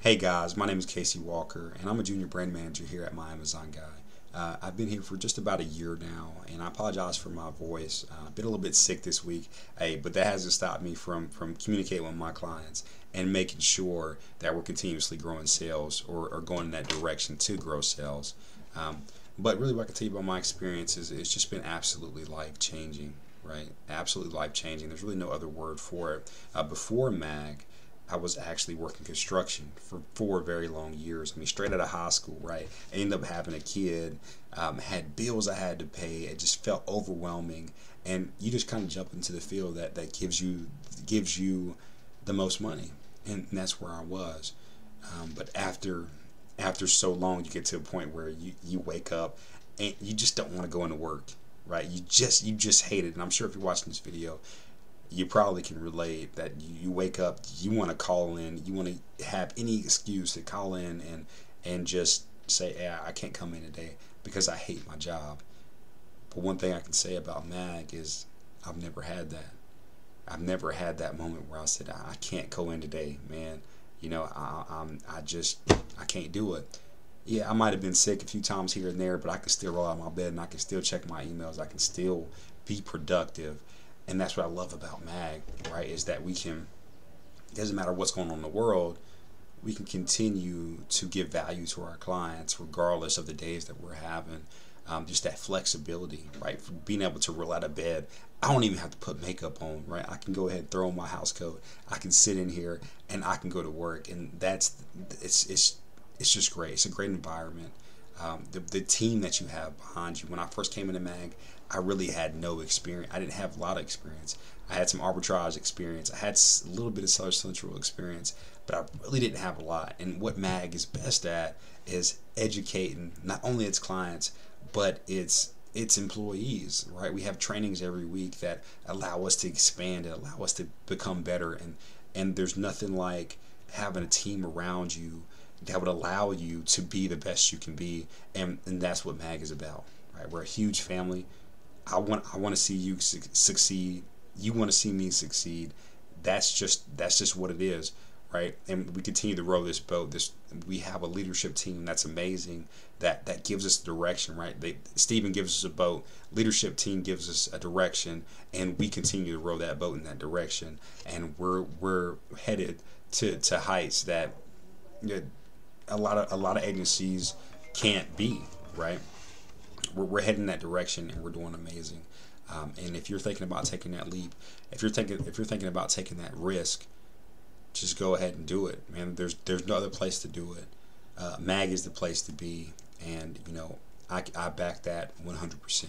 Hey guys, my name is Casey Walker, and I'm a junior brand manager here at My Amazon Guy. Uh, I've been here for just about a year now, and I apologize for my voice. Uh, I've been a little bit sick this week, hey, but that hasn't stopped me from from communicating with my clients and making sure that we're continuously growing sales or, or going in that direction to grow sales. Um, but really, what I can tell you about my experience is it's just been absolutely life changing, right? Absolutely life changing. There's really no other word for it. Uh, before MAG, I was actually working construction for four very long years. I mean, straight out of high school, right? I ended up having a kid, um, had bills I had to pay. It just felt overwhelming, and you just kind of jump into the field that that gives you gives you the most money, and, that's where I was. Um, but after after so long, you get to a point where you you wake up and you just don't want to go into work, right? You just you just hate it. And I'm sure if you're watching this video, you probably can relate that you, wake up, you want to call in, you want to have any excuse to call in and and just say, yeah, I can't come in today because I hate my job. But one thing I can say about MAG is I've never had that. I've never had that moment where I said, I can't go in today, man. You know, I, I'm, I just, I can't do it. Yeah, I might have been sick a few times here and there, but I can still roll out of my bed and I can still check my emails. I can still be productive and that's what I love about Mag, right? Is that we can, it doesn't matter what's going on in the world, we can continue to give value to our clients regardless of the days that we're having. Um, just that flexibility, right? For being able to roll out of bed. I don't even have to put makeup on, right? I can go ahead and throw on my house coat. I can sit in here and I can go to work, and that's it's it's it's just great. It's a great environment. Um, the, the team that you have behind you. When I first came into MAG, I really had no experience. I didn't have a lot of experience. I had some arbitrage experience. I had a little bit of Seller Central experience, but I really didn't have a lot. And what MAG is best at is educating not only its clients, but its its employees, right? We have trainings every week that allow us to expand and allow us to become better. And and there's nothing like having a team around you that would allow you to be the best you can be. And, and that's what MAG is about, right? We're a huge family. I want I want to see you su- succeed. You want to see me succeed. That's just that's just what it is, right? And we continue to row this boat. This we have a leadership team that's amazing. That that gives us direction, right? They, Steven gives us a boat. Leadership team gives us a direction, and we continue to row that boat in that direction. And we're we're headed to to heights that a lot of a lot of agencies can't be, right? we're, we're heading that direction and we're doing amazing. Um, and if you're thinking about taking that leap, if you're thinking if you're thinking about taking that risk, just go ahead and do it, man. There's there's no other place to do it. Uh, Mag is the place to be, and you know I, I back that 100%.